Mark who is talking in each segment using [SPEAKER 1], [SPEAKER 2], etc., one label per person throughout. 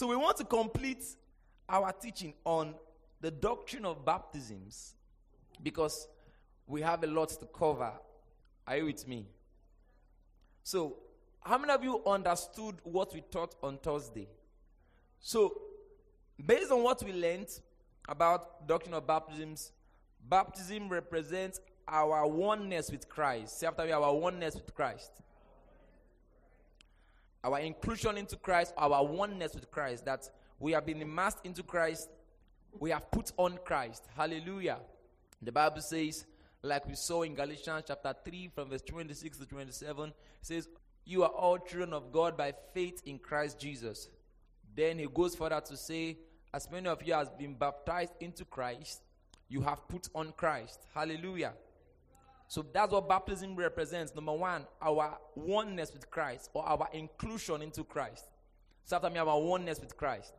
[SPEAKER 1] So we want to complete our teaching on the doctrine of baptisms because we have a lot to cover. Are you with me? So, how many of you understood what we taught on Thursday? So, based on what we learned about doctrine of baptisms, baptism represents our oneness with Christ. See after me, our oneness with Christ. Our inclusion into Christ, our oneness with Christ. That we have been immersed into Christ, we have put on Christ. Hallelujah. The Bible says, like we saw in Galatians chapter 3, from verse 26 to 27, it says, You are all children of God by faith in Christ Jesus. Then he goes further to say, As many of you have been baptized into Christ, you have put on Christ. Hallelujah. So that's what baptism represents. Number one, our oneness with Christ or our inclusion into Christ. So after me, our oneness with Christ.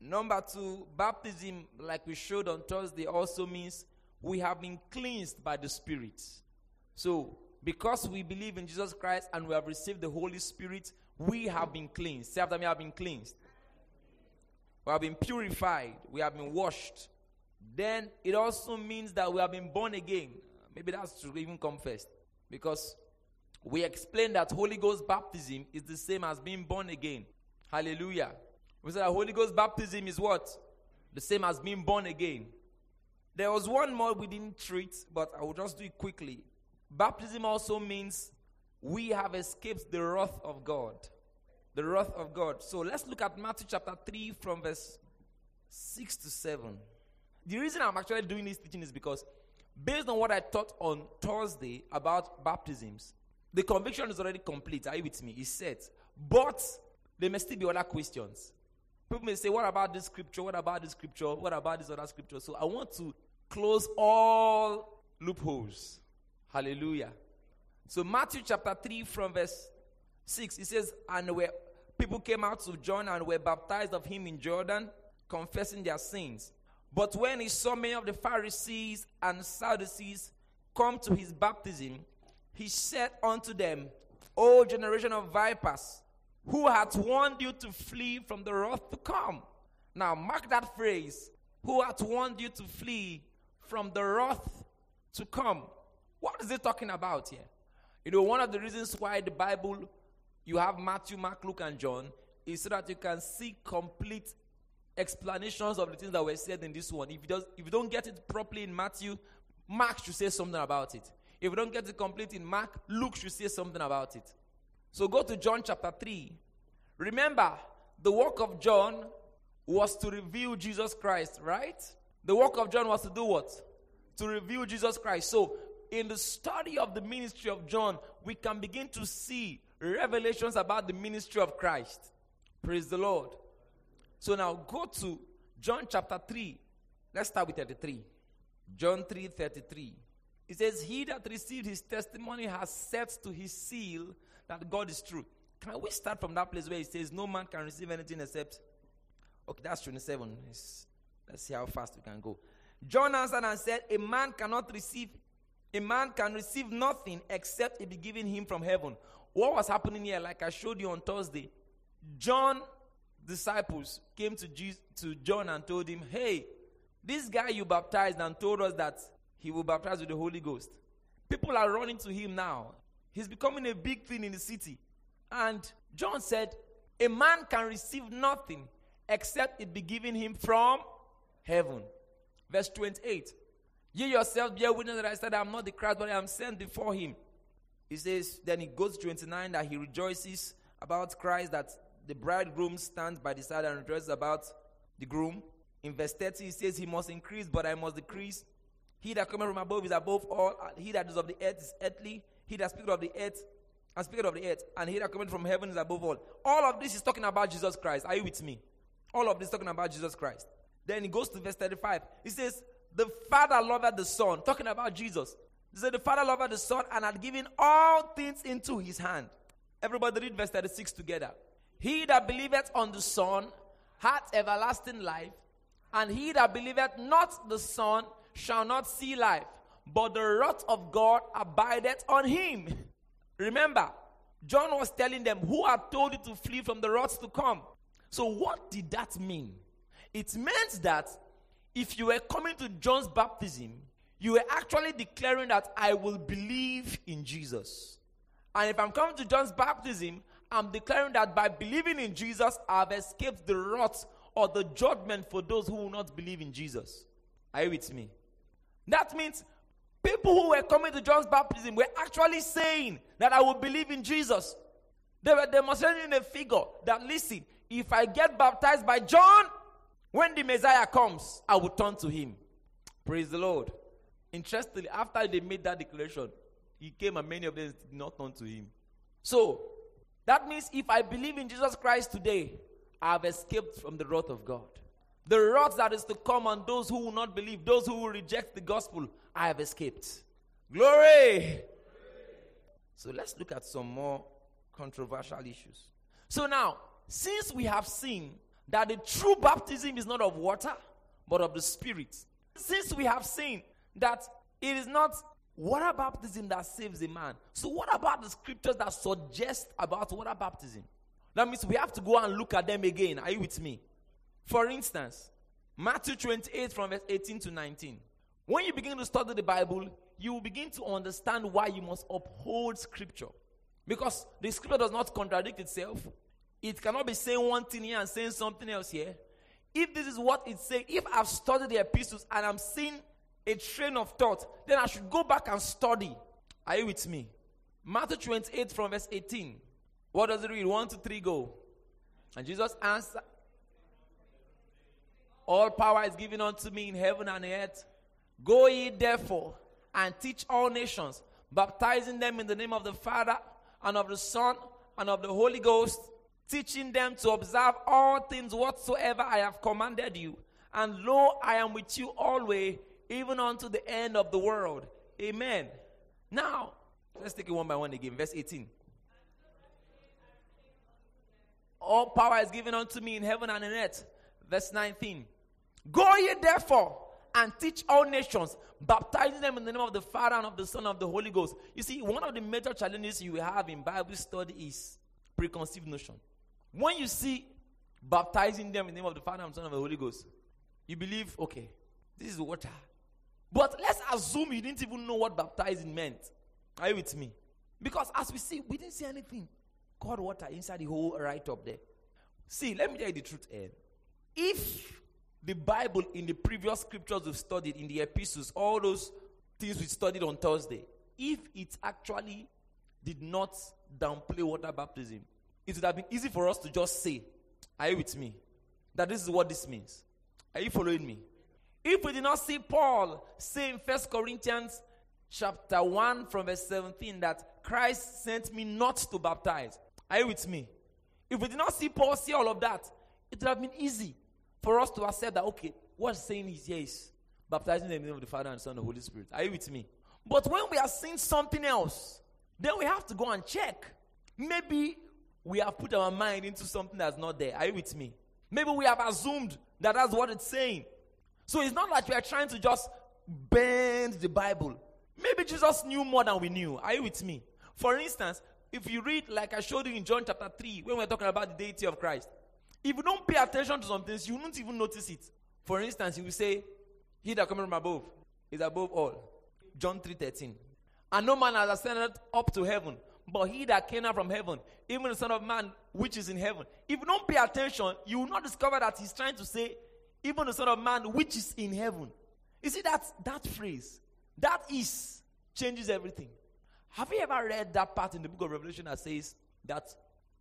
[SPEAKER 1] Number two, baptism, like we showed on Thursday, also means we have been cleansed by the Spirit. So, because we believe in Jesus Christ and we have received the Holy Spirit, we have been cleansed. Say after me, have been cleansed. We have been purified. We have been washed. Then it also means that we have been born again. Maybe that's to even come first. Because we explained that Holy Ghost baptism is the same as being born again. Hallelujah. We said that Holy Ghost baptism is what? The same as being born again. There was one more we didn't treat, but I will just do it quickly. Baptism also means we have escaped the wrath of God. The wrath of God. So let's look at Matthew chapter 3 from verse 6 to 7. The reason I'm actually doing this teaching is because, based on what I taught on Thursday about baptisms, the conviction is already complete. Are you with me? It's set. But there may still be other questions. People may say, What about this scripture? What about this scripture? What about this other scripture? So I want to close all loopholes. Hallelujah. So Matthew chapter 3 from verse 6, it says, And where people came out to John and were baptized of him in Jordan, confessing their sins. But when he saw many of the Pharisees and Sadducees come to his baptism, he said unto them, O generation of vipers, who hath warned you to flee from the wrath to come? Now, mark that phrase, who hath warned you to flee from the wrath to come. What is he talking about here? You know, one of the reasons why the Bible, you have Matthew, Mark, Luke, and John, is so that you can see complete explanations of the things that were said in this one. If you, does, if you don't get it properly in Matthew, Mark should say something about it. If you don't get it complete in Mark, Luke should say something about it. So go to John chapter 3. Remember, the work of John was to reveal Jesus Christ, right? The work of John was to do what? To reveal Jesus Christ. So, in the study of the ministry of John, we can begin to see revelations about the ministry of Christ. Praise the Lord. So now go to John chapter 3. Let's start with 33. John 3 33. It says, He that received his testimony has set to his seal that God is true. Can we start from that place where it says, No man can receive anything except. Okay, that's 27. Let's, let's see how fast we can go. John answered and said, A man cannot receive, a man can receive nothing except it be given him from heaven. What was happening here, like I showed you on Thursday, John disciples came to, Jesus, to John and told him, Hey, this guy you baptized and told us that he will baptize with the Holy Ghost. People are running to him now. He's becoming a big thing in the city. And John said, A man can receive nothing except it be given him from heaven. Verse 28. You yourself bear witness that I said, I am not the Christ, but I am sent before him. He says, then he goes to 29 that he rejoices about Christ, that the bridegroom stands by the side and rejoices about the groom. In verse 30, he says, He must increase, but I must decrease. He that cometh from above is above all. He that is of the earth is earthly. He that speaketh of the earth and speaketh of the earth. And he that cometh from heaven is above all. All of this is talking about Jesus Christ. Are you with me? All of this talking about Jesus Christ. Then he goes to verse 35. He says, The Father loved the Son, talking about Jesus. He said, The Father loved the Son and had given all things into his hand. Everybody read verse 36 together. He that believeth on the Son hath everlasting life, and he that believeth not the Son shall not see life, but the wrath of God abideth on him. Remember, John was telling them, Who had told you to flee from the wrath to come? So, what did that mean? It meant that if you were coming to John's baptism, you were actually declaring that I will believe in Jesus. And if I'm coming to John's baptism, I'm declaring that by believing in Jesus, I've escaped the wrath or the judgment for those who will not believe in Jesus. Are you with me? That means people who were coming to John's baptism were actually saying that I will believe in Jesus. They were demonstrating a figure that, listen, if I get baptized by John, when the Messiah comes, I will turn to him. Praise the Lord. Interestingly, after they made that declaration, he came and many of them did not turn to him. So, that means if I believe in Jesus Christ today, I have escaped from the wrath of God. The wrath that is to come on those who will not believe, those who will reject the gospel, I have escaped. Glory! So let's look at some more controversial issues. So now, since we have seen that the true baptism is not of water, but of the Spirit, since we have seen that it is not water baptism that saves a man, so what about the scriptures that suggest about water baptism? That means we have to go and look at them again. Are you with me? For instance, Matthew 28 from verse 18 to 19. When you begin to study the Bible, you will begin to understand why you must uphold scripture. Because the scripture does not contradict itself. It cannot be saying one thing here and saying something else here. If this is what it's saying, if I've studied the epistles and I'm seeing a train of thought, then I should go back and study. Are you with me? Matthew 28 from verse 18. What does it read? One, two, three, go. And Jesus answered, All power is given unto me in heaven and earth. Go ye therefore and teach all nations, baptizing them in the name of the Father and of the Son and of the Holy Ghost, teaching them to observe all things whatsoever I have commanded you. And lo, I am with you always, even unto the end of the world. Amen. Now, let's take it one by one again. Verse 18. All power is given unto me in heaven and in earth. Verse 19. Go ye therefore and teach all nations, baptizing them in the name of the Father and of the Son and of the Holy Ghost. You see, one of the major challenges you have in Bible study is preconceived notion. When you see baptizing them in the name of the Father and the Son of the Holy Ghost, you believe, okay, this is water. But let's assume you didn't even know what baptizing meant. Are you with me? Because as we see, we didn't see anything called water inside the whole right up there. See, let me tell you the truth, Ed. If the Bible in the previous scriptures we've studied, in the epistles, all those things we studied on Thursday, if it actually did not downplay water baptism, it would have been easy for us to just say, Are you with me? That this is what this means. Are you following me? If we did not see Paul say in First Corinthians chapter 1 from verse 17 that Christ sent me not to baptize, are you with me? If we did not see Paul say all of that, it would have been easy for us to accept that, okay, what's saying is yes, baptizing in the name of the Father and Son and the Holy Spirit. Are you with me? But when we are seeing something else, then we have to go and check. Maybe we have put our mind into something that's not there. Are you with me? Maybe we have assumed that that's what it's saying. So it's not like we are trying to just bend the Bible. Maybe Jesus knew more than we knew. Are you with me? For instance, if you read, like I showed you in John chapter 3, when we're talking about the deity of Christ, if you don't pay attention to some things, you won't even notice it. For instance, you will say, He that cometh from above is above all. John 3:13. And no man has ascended up to heaven, but he that came out from heaven, even the Son of Man which is in heaven. If you don't pay attention, you will not discover that he's trying to say, even the Son of Man which is in heaven. You see that that phrase, that is changes everything. Have you ever read that part in the book of Revelation that says that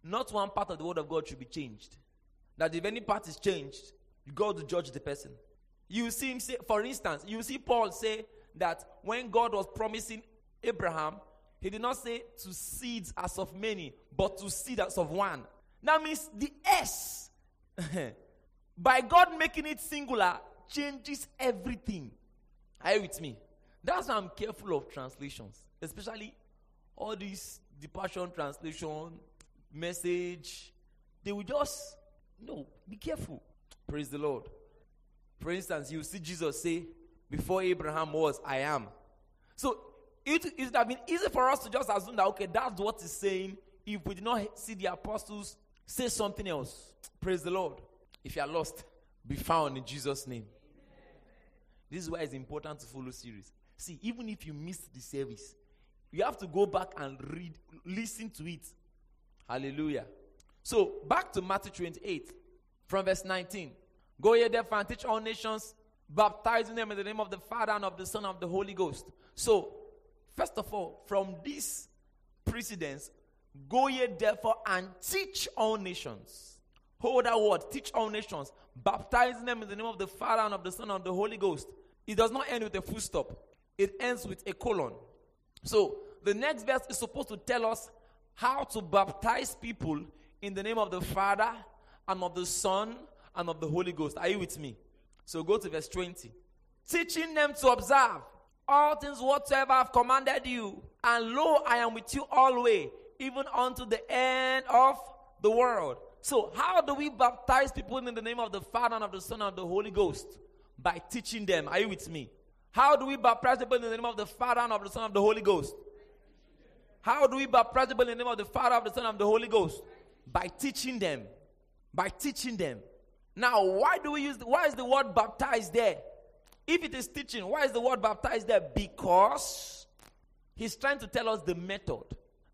[SPEAKER 1] not one part of the word of God should be changed? That if any part is changed, God will judge the person. You see him say, for instance, you see Paul say that when God was promising Abraham, he did not say to seeds as of many, but to seed as of one. That means the S, by God making it singular, changes everything. Are you with me? That's why I'm careful of translations, especially all these departure translation, message, they will just, no, be careful. Praise the Lord. For instance, you see Jesus say, Before Abraham was, I am. So it, it would have been easy for us to just assume that, okay, that's what he's saying if we did not see the apostles say something else. Praise the Lord. If you are lost, be found in Jesus' name. This is why it's important to follow series. See, even if you missed the service, you have to go back and read, listen to it. Hallelujah. So, back to Matthew 28, from verse 19. Go ye therefore and teach all nations, baptizing them in the name of the Father and of the Son and of the Holy Ghost. So, first of all, from this precedence, go ye therefore and teach all nations. Hold that word, teach all nations, baptizing them in the name of the Father and of the Son and of the Holy Ghost. It does not end with a full stop, it ends with a colon. So, the next verse is supposed to tell us how to baptize people in the name of the Father and of the Son and of the Holy Ghost. Are you with me? So go to verse 20. Teaching them to observe all things whatsoever I've commanded you. And lo, I am with you always, even unto the end of the world. So, how do we baptize people in the name of the Father and of the Son and of the Holy Ghost? By teaching them. Are you with me? How do we baptize people in the name of the Father and of the Son and of the Holy Ghost? How do we baptize people in the name of the Father, and of the Son, and of the Holy Ghost? By teaching them. By teaching them. Now, why do we use the, why is the word baptized there? If it is teaching, why is the word baptized there? Because he's trying to tell us the method.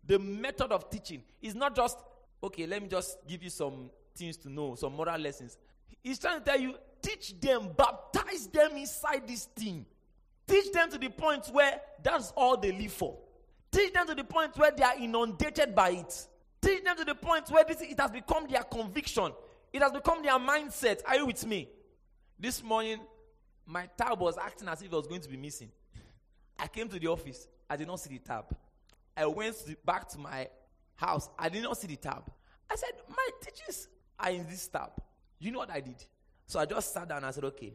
[SPEAKER 1] The method of teaching is not just, okay, let me just give you some things to know, some moral lessons. He's trying to tell you, teach them, baptize them inside this thing. Teach them to the point where that's all they live for. Teach them to the point where they are inundated by it. Teach them to the point where this, it has become their conviction. It has become their mindset. Are you with me? This morning, my tab was acting as if it was going to be missing. I came to the office. I did not see the tab. I went back to my house. I did not see the tab. I said, My teachers are in this tab. You know what I did? So I just sat down and I said, Okay,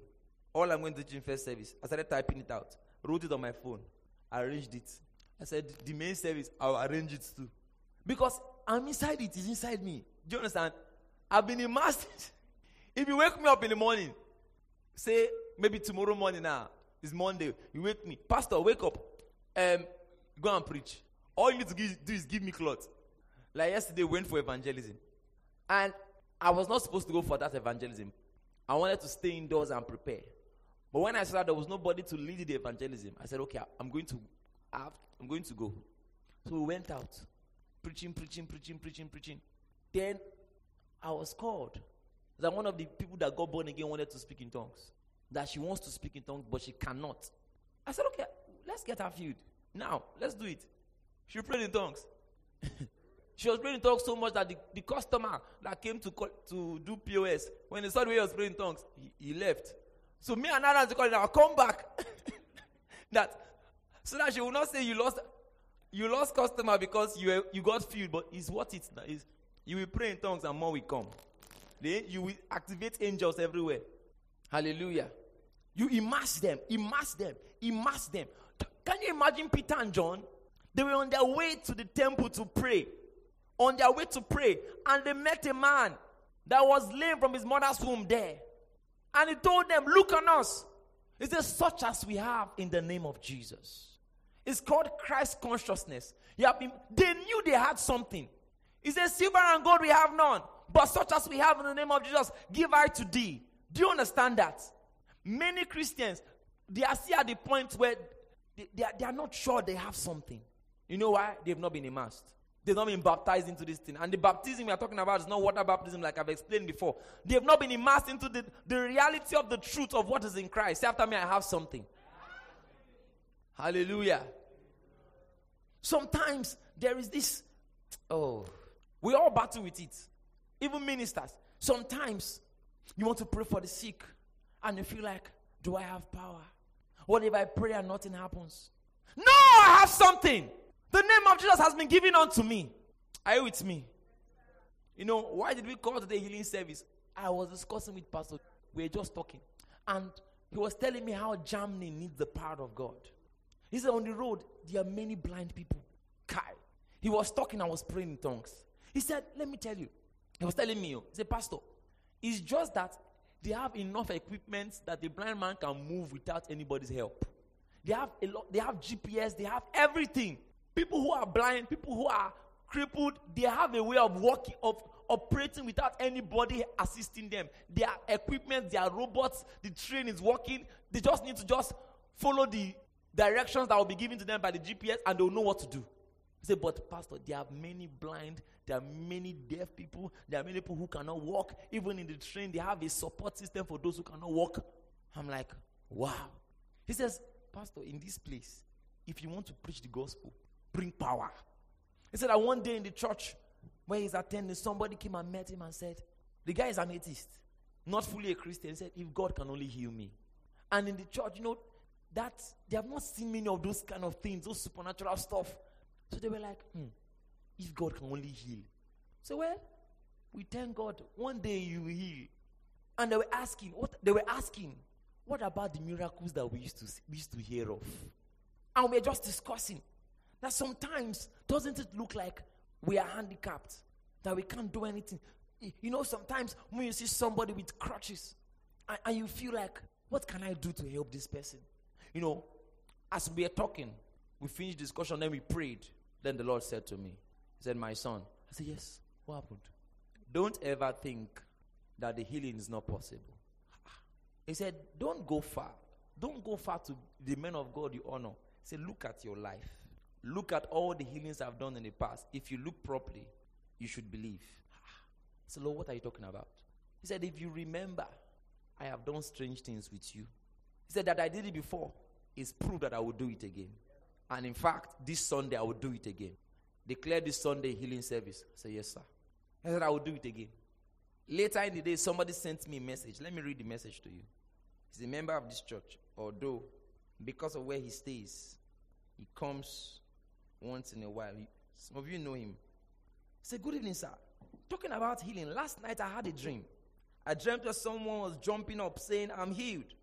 [SPEAKER 1] all I'm going to teach in first service. I started typing it out, wrote it on my phone, arranged it. I said, The main service, I'll arrange it too. Because I'm inside it, it's inside me. Do you understand? I've been immersed. if you wake me up in the morning, say maybe tomorrow morning now, it's Monday, you wake me, Pastor, wake up. Um, go and preach. All you need to give, do is give me clothes. Like yesterday, went for evangelism. And I was not supposed to go for that evangelism. I wanted to stay indoors and prepare. But when I saw there was nobody to lead the evangelism, I said, okay, I'm going to I'm going to go. So we went out, preaching, preaching, preaching, preaching, preaching. Then I was called. That one of the people that got born again wanted to speak in tongues. That she wants to speak in tongues, but she cannot. I said, okay, let's get her filled. Now, let's do it. She prayed in tongues. she was praying in tongues so much that the, the customer that came to call, to do POS, when he saw the way he was praying in tongues, he, he left. So me and Anna to call now, come back. that so that she will not say you lost you lost customer because you you got filled, but it's what it's is you will pray in tongues and more will come. Then you will activate angels everywhere. Hallelujah. You immerse them, immerse them, immerse them. Can you imagine Peter and John? They were on their way to the temple to pray. On their way to pray, and they met a man that was lame from his mother's womb there. And he told them, Look on us. He says, Such as we have in the name of Jesus. It's called Christ consciousness. You have been, they knew they had something. He says, Silver and gold we have none, but such as we have in the name of Jesus, give I to thee. Do you understand that? Many Christians, they are still at the point where they, they, are, they are not sure they have something. You know why? They've not been immersed. They've not been baptized into this thing. And the baptism we are talking about is not water baptism, like I've explained before. They have not been immersed into the, the reality of the truth of what is in Christ. Say after me, I have something. Hallelujah. Sometimes there is this, oh, we all battle with it. Even ministers. Sometimes you want to pray for the sick and you feel like, do I have power? What if I pray and nothing happens? No, I have something. The name of Jesus has been given unto me. Are you with me? You know, why did we call today healing service? I was discussing with Pastor. We were just talking. And he was telling me how Germany needs the power of God. He said, on the road, there are many blind people. Kai. He was talking, I was praying in tongues. He said, Let me tell you. He was telling me, oh, he said, Pastor, it's just that they have enough equipment that the blind man can move without anybody's help. They have a lot, they have GPS, they have everything. People who are blind, people who are crippled, they have a way of working, of operating without anybody assisting them. Their equipment, their robots, the train is working. They just need to just follow the directions that will be given to them by the GPS and they'll know what to do. He said, but pastor, there are many blind, there are many deaf people, there are many people who cannot walk. Even in the train, they have a support system for those who cannot walk. I'm like, wow. He says, Pastor, in this place, if you want to preach the gospel, bring power. He said that one day in the church where he's attending, somebody came and met him and said, The guy is an atheist, not fully a Christian. He said, If God can only heal me. And in the church, you know, that they have not seen many of those kind of things, those supernatural stuff. So they were like, hmm, if God can only heal. So well, we thank God. One day you will heal. And they were asking, what they were asking, what about the miracles that we used to we used to hear of? And we are just discussing that sometimes doesn't it look like we are handicapped, that we can't do anything. You know, sometimes when you see somebody with crutches and, and you feel like, what can I do to help this person? You know, as we are talking, we finished discussion, then we prayed. Then the Lord said to me, He said, My son. I said, Yes. What happened? Don't ever think that the healing is not possible. He said, Don't go far. Don't go far to the men of God you honor. He said, Look at your life. Look at all the healings I've done in the past. If you look properly, you should believe. I said, Lord, what are you talking about? He said, If you remember, I have done strange things with you. He said that I did it before. It's proof that I will do it again. And in fact, this Sunday I will do it again. Declare this Sunday healing service. I said, Yes, sir. I said, I will do it again. Later in the day, somebody sent me a message. Let me read the message to you. He's a member of this church, although because of where he stays, he comes once in a while. Some of you know him. Say, Good evening, sir. Talking about healing. Last night I had a dream. I dreamt that someone was jumping up saying, I'm healed.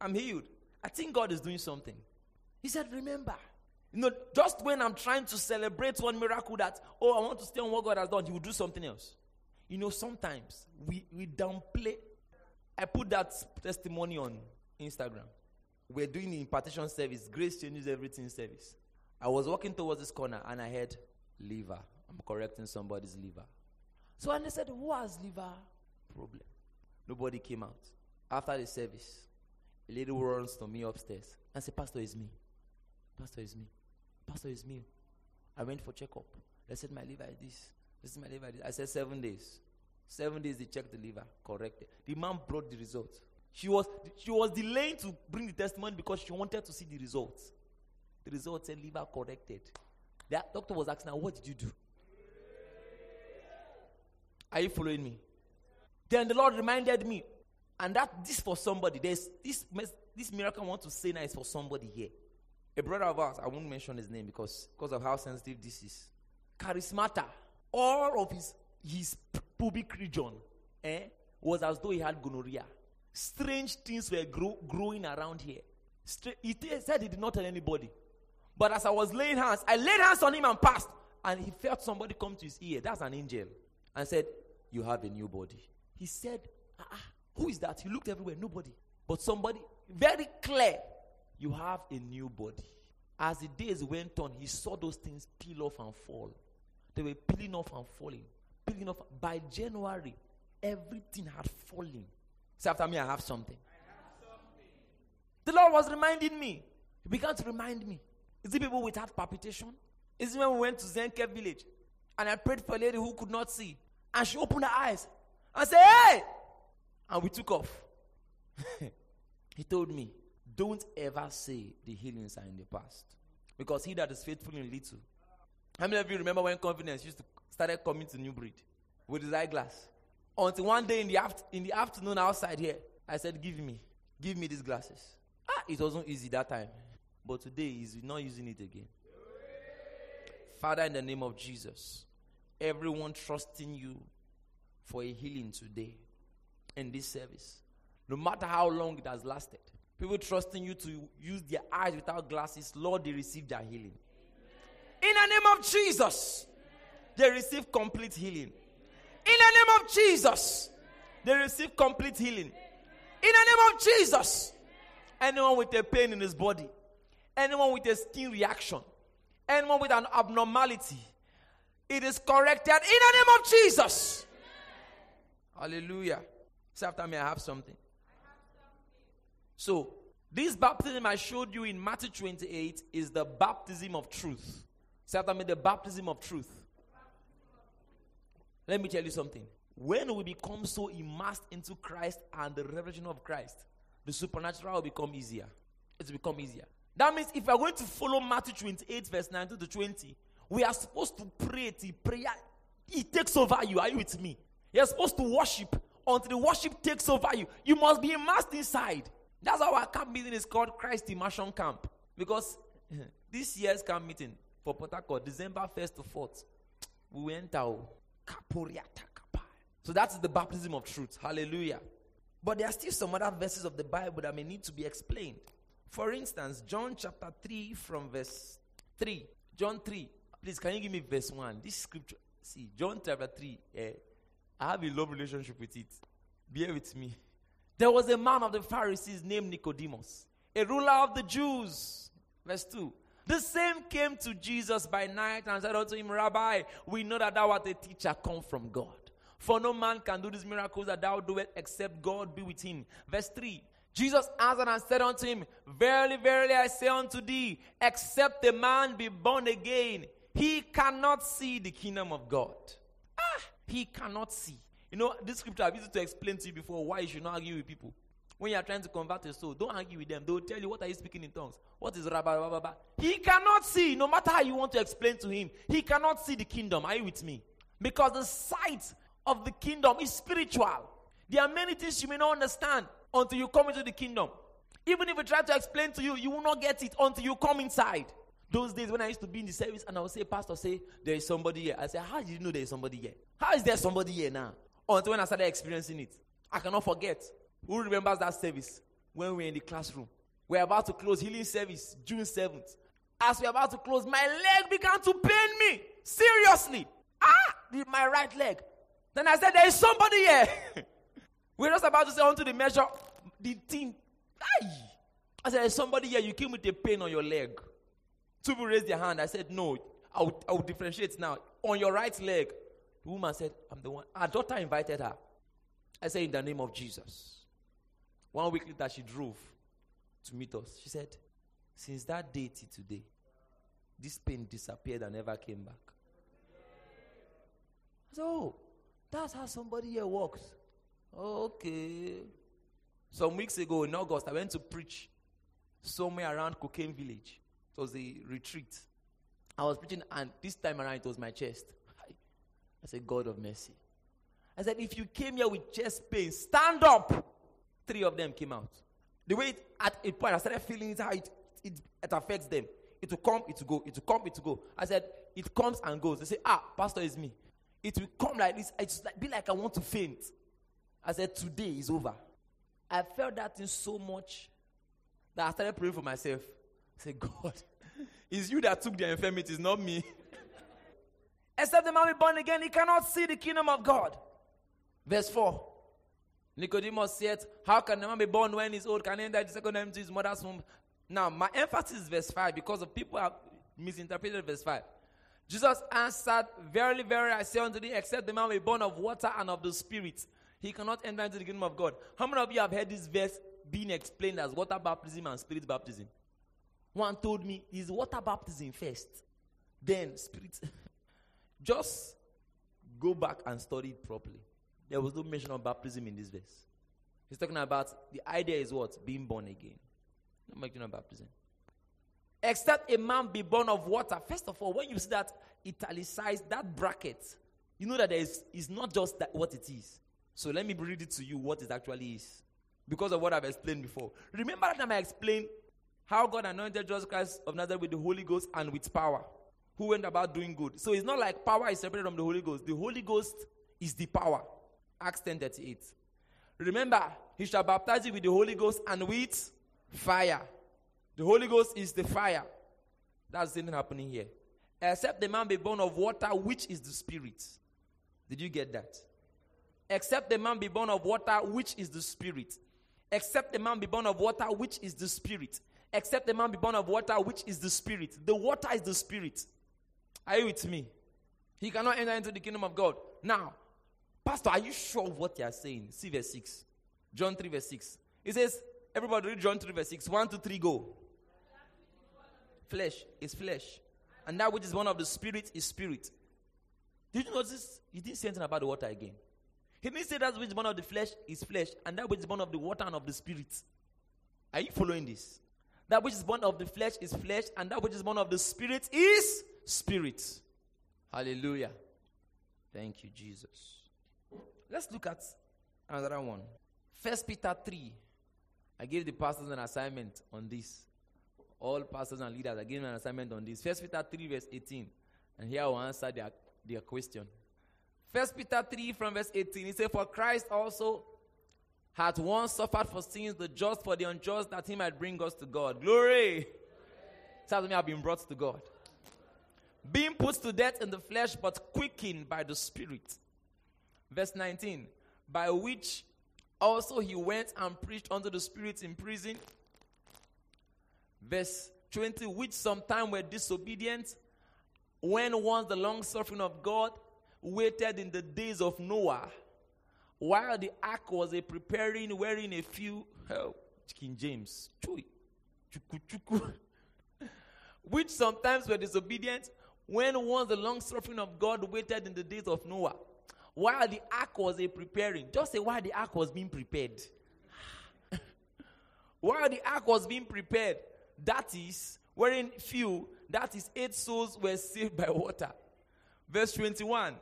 [SPEAKER 1] I'm healed. I think God is doing something. He said, Remember, you know, just when I'm trying to celebrate one miracle that, oh, I want to stay on what God has done, He will do something else. You know, sometimes we, we downplay. I put that testimony on Instagram. We're doing the impartation service, grace changes everything service. I was walking towards this corner and I heard liver. I'm correcting somebody's liver. So and they said, Who has liver problem? Nobody came out. After the service, a lady runs to me upstairs and said, Pastor, is me. Pastor, is me. Pastor, is me. I went for checkup. They said, My liver is this. This is my liver. I said, Seven days. Seven days they checked the liver, corrected. The man brought the results. She was, she was delaying to bring the testimony because she wanted to see the results. The results said liver corrected. The doctor was asking her, What did you do? Are you following me? Then the Lord reminded me, and that this for somebody. There's this this miracle I want to say now is for somebody here. A brother of ours, I won't mention his name because because of how sensitive this is. Charismata, all of his his pubic region, eh, was as though he had gonorrhea. Strange things were grow, growing around here. Stra- he said he did not tell anybody. But as I was laying hands, I laid hands on him and passed. And he felt somebody come to his ear. That's an angel. And said, You have a new body. He said, ah, ah, Who is that? He looked everywhere. Nobody. But somebody, very clear, you have a new body. As the days went on, he saw those things peel off and fall. They were peeling off and falling. Peeling off. By January, everything had fallen. Say after me, I have something. I have something. The Lord was reminding me. He began to remind me. Is it people without palpitation? Is it when we went to Zenke village and I prayed for a lady who could not see and she opened her eyes and said, Hey! And we took off. he told me, Don't ever say the healings are in the past because he that is faithful in little. How many of you remember when confidence used to started coming to New Breed with his eyeglass? Until one day in the, aft- in the afternoon outside here, I said, Give me, give me these glasses. Ah, it wasn't easy that time. But today he's not using it again. Father, in the name of Jesus, everyone trusting you for a healing today in this service, no matter how long it has lasted, people trusting you to use their eyes without glasses, Lord, they receive their healing. In the name of Jesus, they receive complete healing. In the name of Jesus, they receive complete healing. In the name of Jesus, anyone with a pain in his body, anyone with a skin reaction, anyone with an abnormality, It is corrected in the name of Jesus. Hallelujah. Say after me, I have something. So, this baptism I showed you in Matthew 28 is the baptism of truth. Say after me, the baptism of truth. Let me tell you something. When we become so immersed into Christ and the revelation of Christ, the supernatural will become easier. It will become easier. That means if we are going to follow Matthew 28, verse 19 to 20, we are supposed to pray till prayer it takes over you. Are you with me? You're supposed to worship until the worship takes over you. You must be immersed inside. That's how our camp meeting is called Christ Immersion Camp. Because this year's camp meeting for Port December 1st to 4th, we went out. So that's the baptism of truth. Hallelujah. But there are still some other verses of the Bible that may need to be explained. For instance, John chapter 3 from verse 3. John 3. Please, can you give me verse 1? This scripture. See, John chapter 3. Eh, I have a love relationship with it. Bear with me. There was a man of the Pharisees named Nicodemus, a ruler of the Jews. Verse 2. The same came to Jesus by night and said unto him, Rabbi, we know that thou art a teacher come from God. For no man can do these miracles that thou doest except God be with him. Verse 3. Jesus answered and said unto him, Verily, verily, I say unto thee, except a man be born again, he cannot see the kingdom of God. Ah, he cannot see. You know, this scripture I've used to explain to you before why you should not argue with people. When you are trying to convert a soul, don't argue with them. They will tell you, What are you speaking in tongues? What is rabba, rabba, rabba? He cannot see, no matter how you want to explain to him, he cannot see the kingdom. Are you with me? Because the sight of the kingdom is spiritual. There are many things you may not understand until you come into the kingdom. Even if I try to explain to you, you will not get it until you come inside. Those days when I used to be in the service and I would say, Pastor, say, there is somebody here. I say, How did you know there is somebody here? How is there somebody here now? Until when I started experiencing it. I cannot forget. Who remembers that service when we were in the classroom? We are about to close healing service June 7th. As we are about to close, my leg began to pain me. Seriously. Ah, my right leg. Then I said, There is somebody here. We're just about to say onto the measure, the thing. Aye. I said, somebody here. You came with a pain on your leg. Two people raised their hand. I said, No, I'll, differentiate now. On your right leg. The woman said, I'm the one. Her daughter invited her. I said, In the name of Jesus. One week later, she drove to meet us. She said, Since that day to today, this pain disappeared and never came back. I said, Oh, that's how somebody here works. Okay. Some weeks ago in August, I went to preach somewhere around Cocaine Village. It was a retreat. I was preaching, and this time around it was my chest. I said, God of mercy. I said, if you came here with chest pain, stand up. Three of them came out. The way it, at a point I started feeling it, how it, it, it affects them. It will come, it will go. It will come, it will go. I said, it comes and goes. They say, ah, pastor is me. It will come like this. It's like, be like I want to faint. I said, today is over. I felt that thing so much that I started praying for myself. I said, God, it's you that took the infirmities, not me. Except the man be born again, he cannot see the kingdom of God. Verse 4. Nicodemus said, How can a man be born when he's old? Can he enter the second time to his mother's womb? Now, my emphasis is verse 5 because of people have misinterpreted verse 5. Jesus answered, Verily, verily, I say unto thee, except the man be born of water and of the Spirit, he cannot enter into the kingdom of God. How many of you have heard this verse being explained as water baptism and spirit baptism? One told me is water baptism first, then spirit. Just go back and study it properly. There was no mention of baptism in this verse. He's talking about the idea is what? Being born again. Not mention of baptism. Except a man be born of water. First of all, when you see that italicized, that bracket, you know that there is, is not just that what it is. So let me read it to you what it actually is. Because of what I've explained before. Remember that time I explained how God anointed Jesus Christ of Nazareth with the Holy Ghost and with power, who went about doing good. So it's not like power is separated from the Holy Ghost. The Holy Ghost is the power. Acts 10 38. Remember, he shall baptize you with the Holy Ghost and with fire. The Holy Ghost is the fire. That's the thing happening here. Except the man be born of water, which is the Spirit. Did you get that? Except the man be born of water, which is the Spirit. Except the man be born of water, which is the Spirit. Except the man be born of water, which is the Spirit. The water is the Spirit. Are you with me? He cannot enter into the kingdom of God. Now, Pastor, are you sure of what you are saying? See verse 6. John 3, verse 6. It says, everybody read John 3, verse 6. 1, 2, 3, go. Flesh is flesh. And that which is one of the spirit is spirit. Did you notice? He didn't say anything about the water again. He didn't say that which is born of the flesh is flesh, and that which is born of the water and of the spirit. Are you following this? That which is born of the flesh is flesh, and that which is born of the spirit is spirit. Hallelujah. Thank you, Jesus. Let's look at another one. First Peter 3. I gave the pastors an assignment on this. All pastors and leaders, I gave them an assignment on this. First Peter 3, verse 18. And here I will answer their, their question. First Peter 3 from verse 18. He said, For Christ also hath once suffered for sins, the just for the unjust, that he might bring us to God. Glory! Tell me I've been brought to God. Being put to death in the flesh, but quickened by the Spirit. Verse 19. By which also he went and preached unto the spirits in prison. Verse 20. Which sometime were disobedient, when once the long suffering of God waited in the days of Noah while the ark was a preparing, wherein a few, oh, King James, which sometimes were disobedient, when once the long suffering of God waited in the days of Noah, while the ark was a preparing. Just say while the ark was being prepared. while the ark was being prepared, that is, wherein few, that is, eight souls were saved by water. Verse 21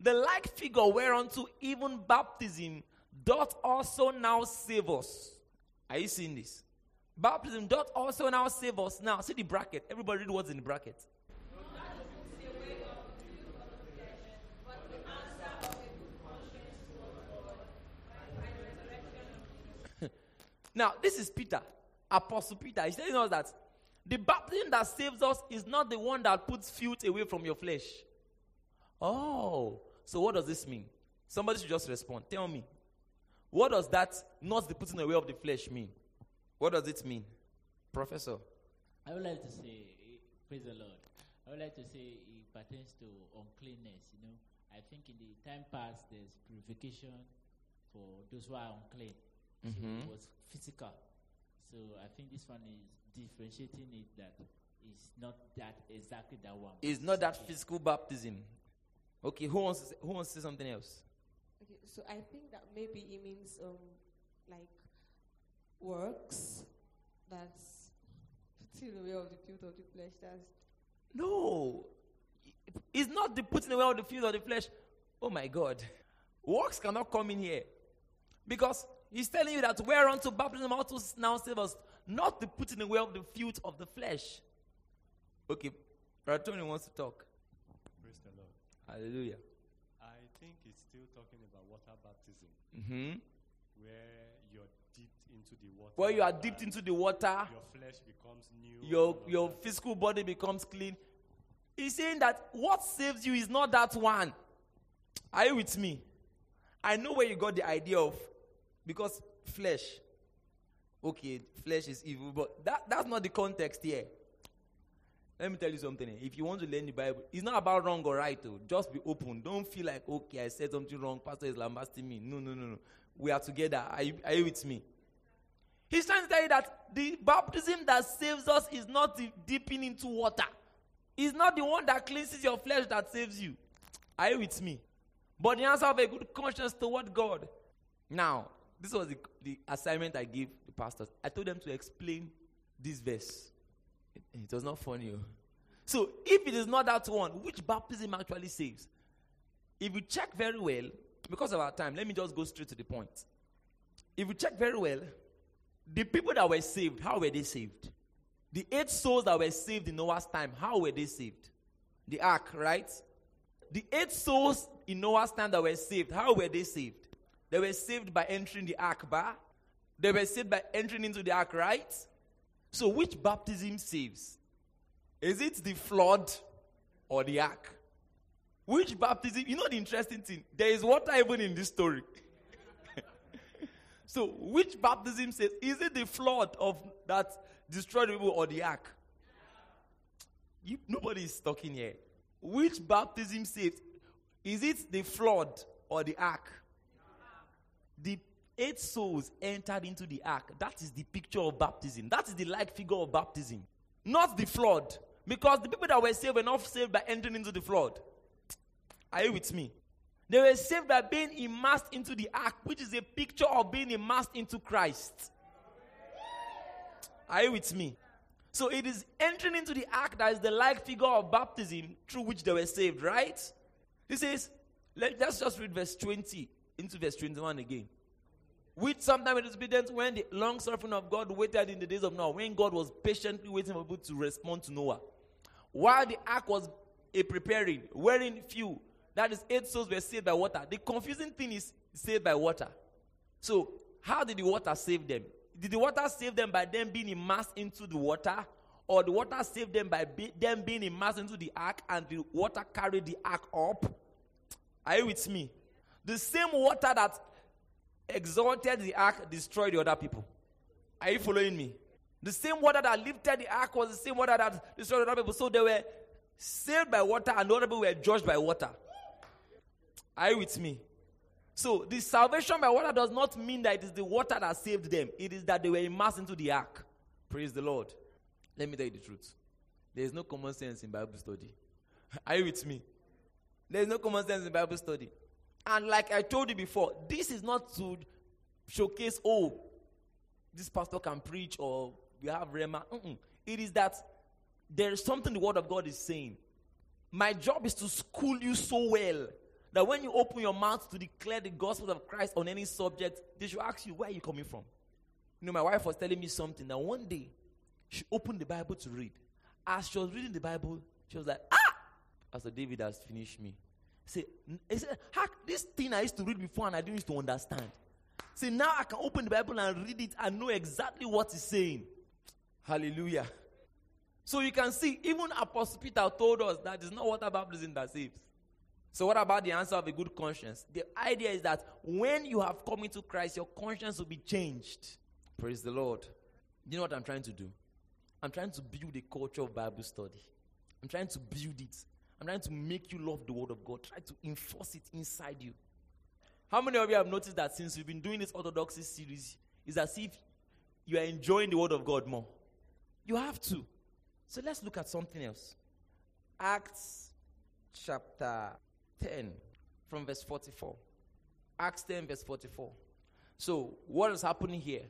[SPEAKER 1] the like figure whereunto even baptism doth also now save us. Are you seeing this? Baptism doth also now save us. Now, see the bracket. Everybody read what's in the bracket. now, this is Peter, Apostle Peter. He's telling us that the baptism that saves us is not the one that puts filth away from your flesh. Oh, so what does this mean? Somebody should just respond. Tell me. What does that not the putting away of the flesh mean? What does it mean? Professor.
[SPEAKER 2] I would like to say, praise the Lord. I would like to say it pertains to uncleanness. You know, I think in the time past there's purification for those who are unclean. Mm-hmm. So it was physical. So I think this one is differentiating it that it's not that exactly that one.
[SPEAKER 1] It's not that physical baptism. Okay, who wants to say, who wants to say something else?
[SPEAKER 3] Okay, so I think that maybe it means um like works that's putting away of the filth of the flesh. That's
[SPEAKER 1] no, it's not the putting away of the filth of the flesh. Oh my God, works cannot come in here because he's telling you that whereunto baptism also now save us, not the putting away of the filth of the flesh. Okay, Brother Tony wants to talk. Hallelujah.
[SPEAKER 4] I think it's still talking about water baptism.
[SPEAKER 1] Mm-hmm.
[SPEAKER 4] Where you're dipped into the water.
[SPEAKER 1] Where you are dipped into the water.
[SPEAKER 4] Your flesh becomes new.
[SPEAKER 1] Your, your physical body becomes clean. He's saying that what saves you is not that one. Are you with me? I know where you got the idea of. Because flesh. Okay, flesh is evil, but that, that's not the context here. Let me tell you something. If you want to learn the Bible, it's not about wrong or right. Though. Just be open. Don't feel like, okay, I said something wrong. Pastor is lambasting me. No, no, no, no. We are together. Are you, are you with me? He's trying to tell you that the baptism that saves us is not the dipping into water. It's not the one that cleanses your flesh that saves you. Are you with me? But the answer of a good conscience toward God. Now, this was the, the assignment I gave the pastors. I told them to explain this verse. It was not funny. Oh. So, if it is not that one, which baptism actually saves? If you check very well, because of our time, let me just go straight to the point. If you check very well, the people that were saved, how were they saved? The eight souls that were saved in Noah's time, how were they saved? The ark, right? The eight souls in Noah's time that were saved, how were they saved? They were saved by entering the ark, bar. They were saved by entering into the ark, right? So, which baptism saves? Is it the flood or the ark? Which baptism? You know the interesting thing? There is water even in this story. so, which baptism says? Is it the flood of that destroyed people or the ark? You, nobody is talking here. Which baptism saved? Is it the flood or the ark? The eight souls entered into the ark. That is the picture of baptism. That is the like figure of baptism. Not the flood. Because the people that were saved were not saved by entering into the flood. Are you with me? They were saved by being immersed into the ark, which is a picture of being immersed into Christ. Are you with me? So it is entering into the ark that is the like figure of baptism through which they were saved, right? He says, let, us just read verse 20 into verse 21 again. Which sometime it is evident when the long suffering of God waited in the days of Noah, when God was patiently waiting for people to respond to Noah. While the ark was a preparing, wherein few, that is, eight souls were saved by water. The confusing thing is saved by water. So, how did the water save them? Did the water save them by them being immersed into the water? Or the water saved them by be, them being immersed into the ark and the water carried the ark up? Are you with me? The same water that exalted the ark destroyed the other people. Are you following me? The same water that lifted the ark was the same water that destroyed the other people. So they were saved by water and the other people were judged by water. Are you with me? So the salvation by water does not mean that it is the water that saved them. It is that they were immersed into the ark. Praise the Lord. Let me tell you the truth. There is no common sense in Bible study. Are you with me? There is no common sense in Bible study. And like I told you before, this is not to showcase, oh, this pastor can preach or we have Rhema. Mm-mm. It is that there is something the Word of God is saying. My job is to school you so well that when you open your mouth to declare the gospel of Christ on any subject, they should ask you, where are you coming from? You know, my wife was telling me something that one day she opened the Bible to read. As she was reading the Bible, she was like, ah! Pastor David has finished me. Say, he said, this thing I used to read before and I didn't used to understand. See, now I can open the Bible and read it and know exactly what it's saying. Hallelujah. So you can see, even Apostle Peter told us that it's not water baptism that saves. So, what about the answer of a good conscience? The idea is that when you have come into Christ, your conscience will be changed. Praise the Lord. You know what I'm trying to do? I'm trying to build a culture of Bible study. I'm trying to build it. I'm trying to make you love the Word of God. Try to enforce it inside you. How many of you have noticed that since we've been doing this Orthodoxy series, it's as if you are enjoying the Word of God more? You have to. So let's look at something else. Acts chapter 10 from verse 44. Acts 10, verse 44. So, what is happening here?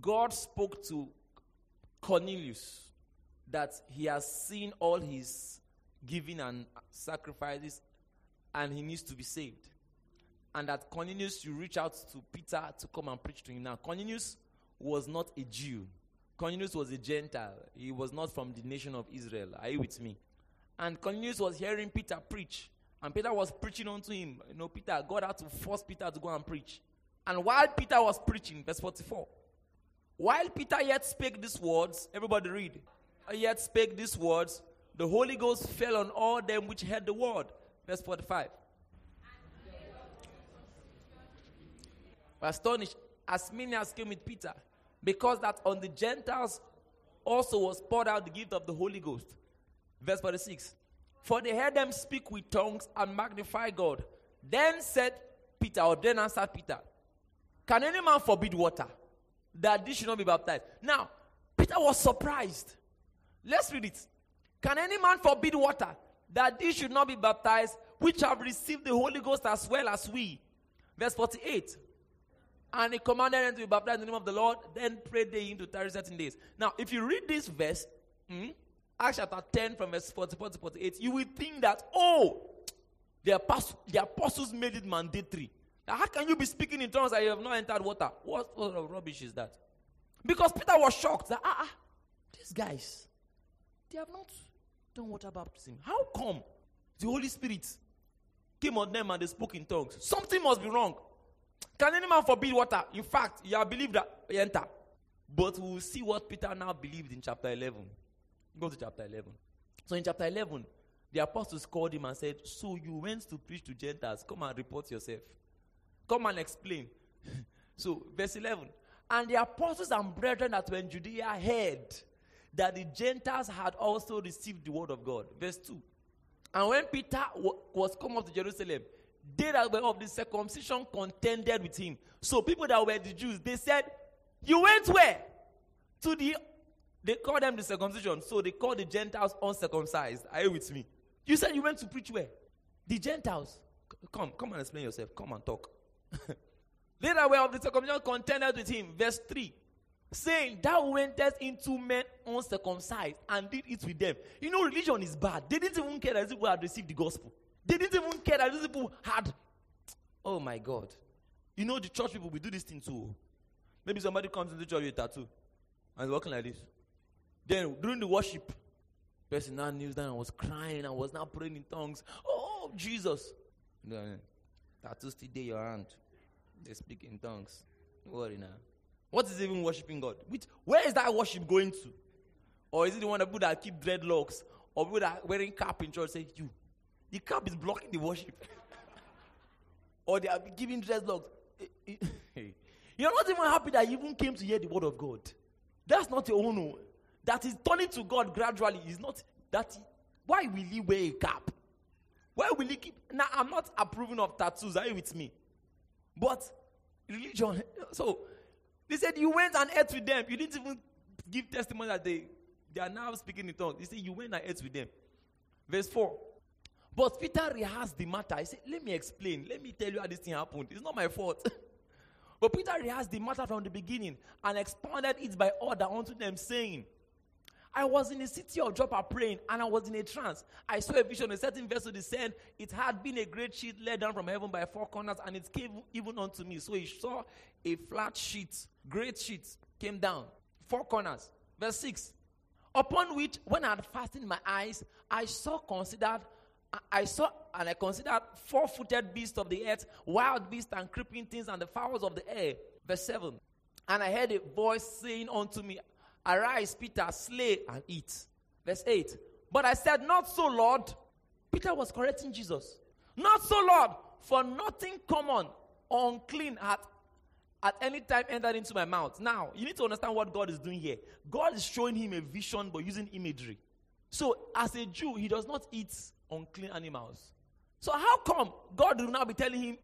[SPEAKER 1] God spoke to Cornelius that he has seen all his giving and sacrifices and he needs to be saved. And that Cornelius should reach out to Peter to come and preach to him. Now, Cornelius was not a Jew, Cornelius was a Gentile. He was not from the nation of Israel. Are you with me? And Cornelius was hearing Peter preach. And Peter was preaching unto him. You know, Peter, God had to force Peter to go and preach. And while Peter was preaching, verse 44, while Peter yet spake these words, everybody read, yet spake these words, the Holy Ghost fell on all them which heard the word. Verse 45. Astonished, as many as came with Peter, because that on the Gentiles also was poured out the gift of the Holy Ghost. Verse 46. For they heard them speak with tongues and magnify God. Then said Peter, or then answered Peter, Can any man forbid water that this should not be baptized? Now, Peter was surprised. Let's read it. Can any man forbid water that this should not be baptized, which have received the Holy Ghost as well as we? Verse 48. And he commanded them to be baptized in the name of the Lord, then prayed they him to tarry certain days. Now, if you read this verse, hmm, Acts chapter 10 from verse 44 to 48, you will think that, oh, the, apostles, the apostles made it mandatory. Now, how can you be speaking in tongues and you have not entered water? What sort of rubbish is that? Because Peter was shocked that, ah, ah, these guys, they have not done water baptism. How come the Holy Spirit came on them and they spoke in tongues? Something must be wrong. Can any man forbid water? In fact, you have believed that enter. But we will see what Peter now believed in chapter 11. Go to chapter 11. So in chapter 11, the apostles called him and said, So you went to preach to Gentiles. Come and report yourself. Come and explain. so, verse 11. And the apostles and brethren that were in Judea heard that the Gentiles had also received the word of God. Verse 2. And when Peter wa- was come up to Jerusalem, they that were of the circumcision contended with him. So people that were the Jews, they said, You went where? To the they call them the circumcision, so they call the Gentiles uncircumcised. Are you with me? You said you went to preach where? The Gentiles. C- Come, come and explain yourself. Come and talk. they that were of the circumcision contended with him. Verse 3 saying, Thou wentest into men uncircumcised and did it with them. You know, religion is bad. They didn't even care that people had received the gospel. They didn't even care that these people had. Oh my God. You know, the church people, we do this thing too. Maybe somebody comes into church with a tattoo and walking like this. Then during the worship, person now kneels down and was crying and was now praying in tongues. Oh, Jesus. Tattoo still there your hand. They speak in tongues. Don't worry now. What is even worshiping God? Which where is that worship going to? Or is it the one that people that keep dreadlocks or people that wearing cap in church say you? The cap is blocking the worship. or they are giving dreadlocks. Eh, eh, You're not even happy that you even came to hear the word of God. That's not your own. That is turning to God gradually is not that. Why will he wear a cap? Why will he keep? Now I'm not approving of tattoos. Are you with me? But religion. So they said you went and ate with them. You didn't even give testimony that they they are now speaking in tongues. They said you went and ate with them. Verse 4. But Peter rehearsed the matter. He said, Let me explain. Let me tell you how this thing happened. It's not my fault. but Peter rehearsed the matter from the beginning and expounded it by order unto them, saying, I was in the city of Joppa praying, and I was in a trance. I saw a vision, a certain vessel descend. It had been a great sheet let down from heaven by four corners, and it came even unto me. So he saw a flat sheet, great sheet, came down, four corners. Verse 6. Upon which, when I had fastened my eyes, I saw considered, I- saw and I considered four-footed beasts of the earth, wild beasts and creeping things, and the fowls of the air. Verse 7. And I heard a voice saying unto me, Arise, Peter, slay and eat. Verse 8. But I said, Not so, Lord. Peter was correcting Jesus. Not so, Lord, for nothing common or unclean hath at any time entered into my mouth. Now, you need to understand what God is doing here. God is showing him a vision but using imagery. So, as a Jew, he does not eat unclean animals. So, how come God will now be telling him,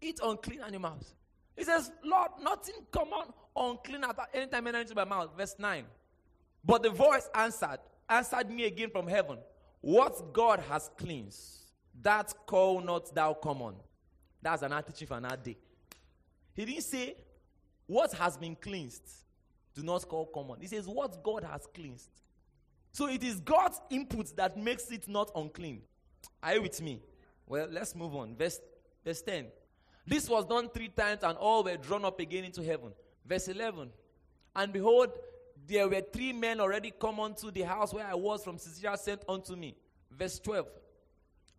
[SPEAKER 1] eat unclean animals? He says, Lord, nothing common unclean at any time into my mouth. Verse 9. But the voice answered, answered me again from heaven. What God has cleansed, that call not thou common. That's an attitude for another day. He didn't say, What has been cleansed, do not call common. He says, What God has cleansed. So it is God's input that makes it not unclean. Are you with me? Well, let's move on. Verse, verse 10. This was done three times, and all were drawn up again into heaven. Verse 11. And behold, there were three men already come unto the house where I was from Caesarea sent unto me. Verse 12.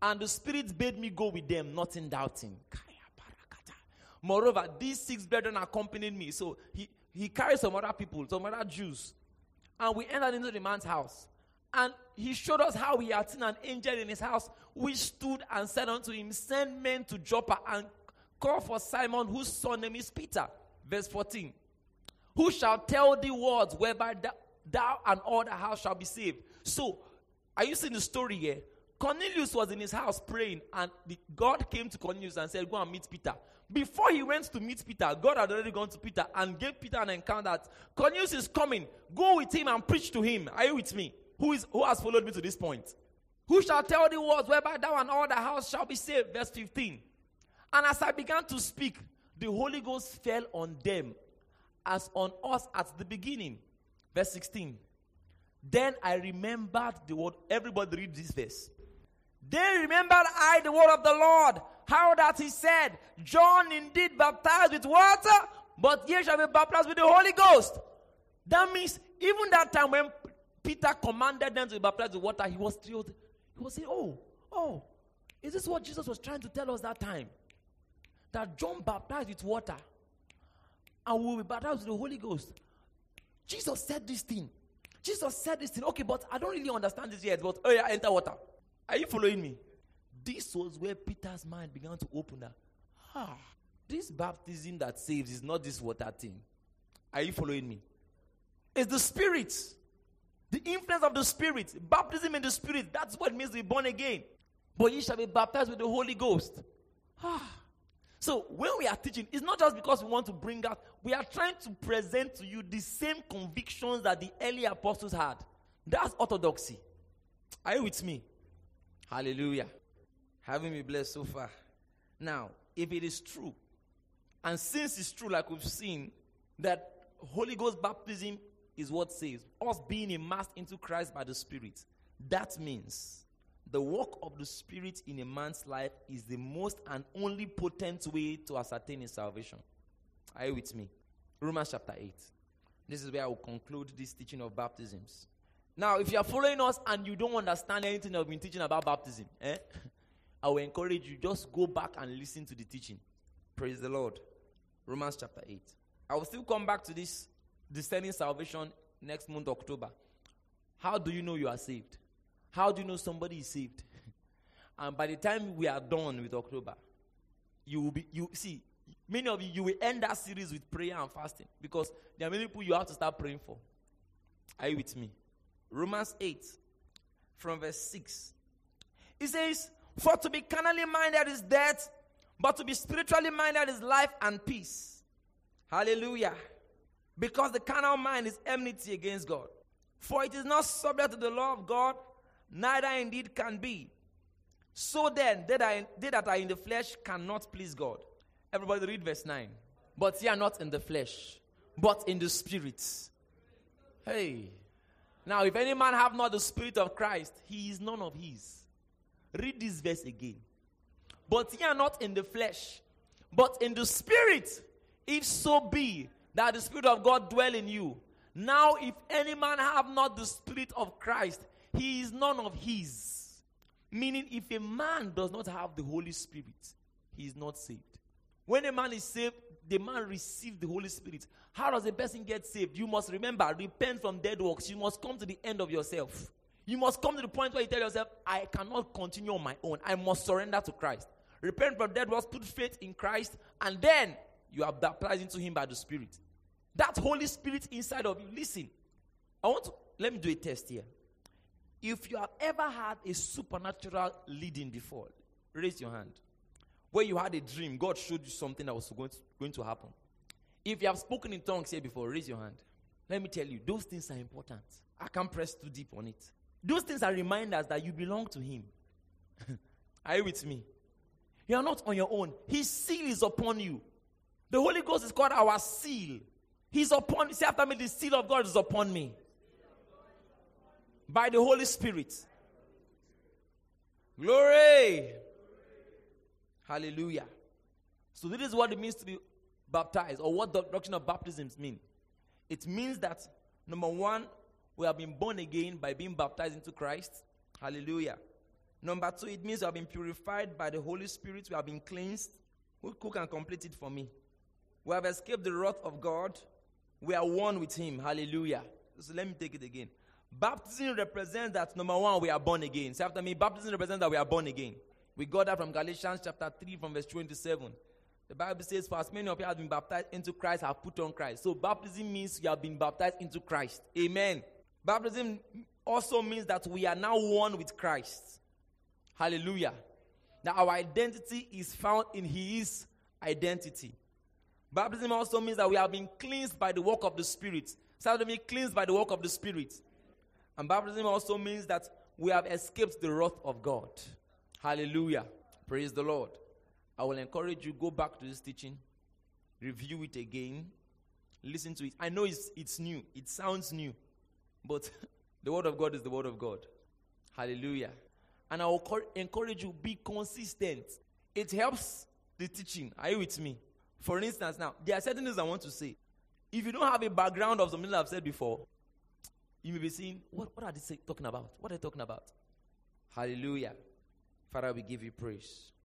[SPEAKER 1] And the Spirit bade me go with them, nothing doubting. Moreover, these six brethren accompanied me. So he, he carried some other people, some other Jews. And we entered into the man's house. And he showed us how he had seen an angel in his house, which stood and said unto him, Send men to Joppa and call for Simon, whose son name is Peter. Verse 14. Who shall tell thee words whereby thou, and all the house shall be saved? So, are you seeing the story here? Cornelius was in his house praying, and the, God came to Cornelius and said, Go and meet Peter. Before he went to meet Peter, God had already gone to Peter and gave Peter an encounter that Cornelius is coming. Go with him and preach to him. Are you with me? Who, is, who has followed me to this point? Who shall tell thee words whereby thou and all the house shall be saved? Verse 15. And as I began to speak, the Holy Ghost fell on them as on us at the beginning. Verse 16. Then I remembered the word. Everybody read this verse. Then remembered I the word of the Lord, how that he said, John indeed baptized with water, but ye shall be baptized with the Holy Ghost. That means even that time when Peter commanded them to be baptized with water, he was thrilled. He was saying, Oh, oh, is this what Jesus was trying to tell us that time? That John baptized with water and will be baptized with the Holy Ghost. Jesus said this thing. Jesus said this thing. Okay, but I don't really understand this yet. But oh yeah, enter water. Are you following me? This was where Peter's mind began to open up. Ah, this baptism that saves is not this water thing. Are you following me? It's the spirit. The influence of the spirit. Baptism in the spirit. That's what means to be born again. but ye shall be baptized with the Holy Ghost. Ah. So when we are teaching, it's not just because we want to bring out, we are trying to present to you the same convictions that the early apostles had. That's orthodoxy. Are you with me? Hallelujah. Having me blessed so far. Now, if it is true, and since it's true, like we've seen, that Holy Ghost baptism is what saves us being immersed into Christ by the Spirit, that means the work of the Spirit in a man's life is the most and only potent way to ascertain his salvation. Are you with me? Romans chapter 8. This is where I will conclude this teaching of baptisms. Now, if you are following us and you don't understand anything I've been teaching about baptism, eh, I will encourage you just go back and listen to the teaching. Praise the Lord. Romans chapter 8. I will still come back to this discerning salvation next month, October. How do you know you are saved? How do you know somebody is saved? and by the time we are done with October, you will be, you see, many of you, you will end that series with prayer and fasting because there are many people you have to start praying for. Are you with me? Romans 8, from verse 6. It says, For to be carnally minded is death, but to be spiritually minded is life and peace. Hallelujah. Because the carnal mind is enmity against God. For it is not subject to the law of God, neither indeed can be. So then, they that, they that are in the flesh cannot please God. Everybody read verse 9. But ye are not in the flesh, but in the spirit. Hey. Now, if any man have not the spirit of Christ, he is none of his. Read this verse again. But ye are not in the flesh, but in the spirit, if so be that the spirit of God dwell in you. Now, if any man have not the spirit of Christ, he is none of his. Meaning, if a man does not have the Holy Spirit, he is not saved. When a man is saved, the man receives the Holy Spirit. How does a person get saved? You must remember, repent from dead works. You must come to the end of yourself. You must come to the point where you tell yourself, I cannot continue on my own. I must surrender to Christ. Repent from dead works, put faith in Christ, and then you are baptized into Him by the Spirit. That Holy Spirit inside of you. Listen, I want to let me do a test here. If you have ever had a supernatural leading before, raise your hand. Where you had a dream, God showed you something that was going to, going to happen. If you have spoken in tongues here before, raise your hand. Let me tell you, those things are important. I can't press too deep on it. Those things are reminders that you belong to Him. are you with me? You are not on your own. His seal is upon you. The Holy Ghost is called our seal. He's upon, See after me, the seal of God is upon me. By the Holy Spirit. Glory. Hallelujah. So this is what it means to be baptized, or what the doctrine of baptisms mean. It means that number one, we have been born again by being baptized into Christ. Hallelujah. Number two, it means we have been purified by the Holy Spirit. We have been cleansed. Who, who can complete it for me? We have escaped the wrath of God. We are one with Him. Hallelujah. So let me take it again. Baptism represents that number one, we are born again. Say after me, baptism represents that we are born again. We got that from Galatians chapter 3, from verse 27. The Bible says, For as many of you have been baptized into Christ, have put on Christ. So baptism means you have been baptized into Christ. Amen. Baptism also means that we are now one with Christ. Hallelujah. That our identity is found in His identity. Baptism also means that we have been cleansed by the work of the Spirit. So to be cleansed by the work of the Spirit. And baptism also means that we have escaped the wrath of God. Hallelujah. Praise the Lord. I will encourage you go back to this teaching, review it again, listen to it. I know it's, it's new, it sounds new, but the word of God is the word of God. Hallelujah. And I will encourage you be consistent. It helps the teaching. Are you with me? For instance, now there are certain things I want to say. If you don't have a background of something I've said before, you may be saying, What, what are they talking about? What are they talking about? Hallelujah. Father, we give you praise.